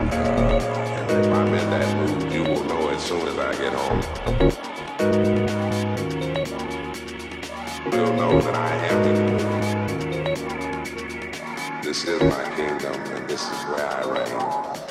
And if I'm in that mood, you will know as soon as I get home. You'll know that I have it. This is my kingdom, and this is where I reign.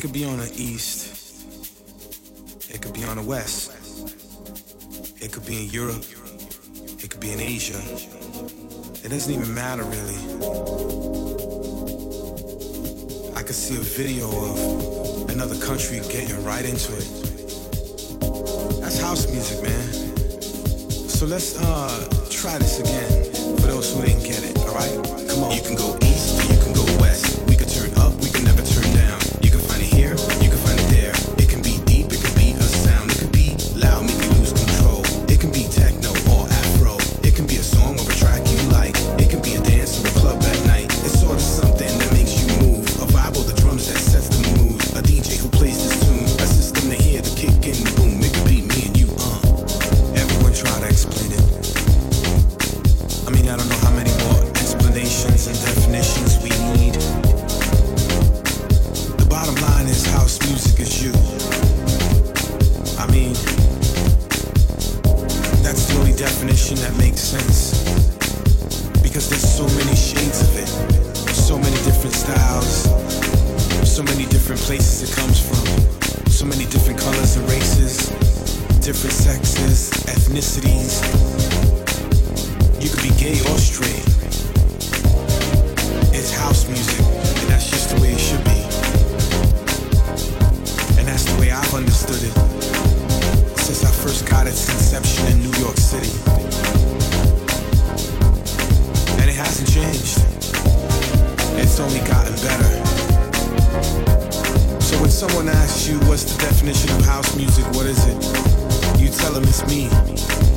It could be on the east. It could be on the west. It could be in Europe. It could be in Asia. It doesn't even matter really. I could see a video of another country getting right into it. That's house music, man. So let's uh, try this again for those who didn't get it, alright? Come on. You can go someone asks you what's the definition of house music, what is it? You tell them it's me.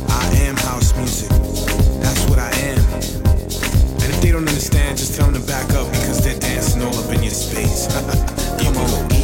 I am house music. That's what I am. And if they don't understand, just tell them to back up because they're dancing all up in your space. Come on.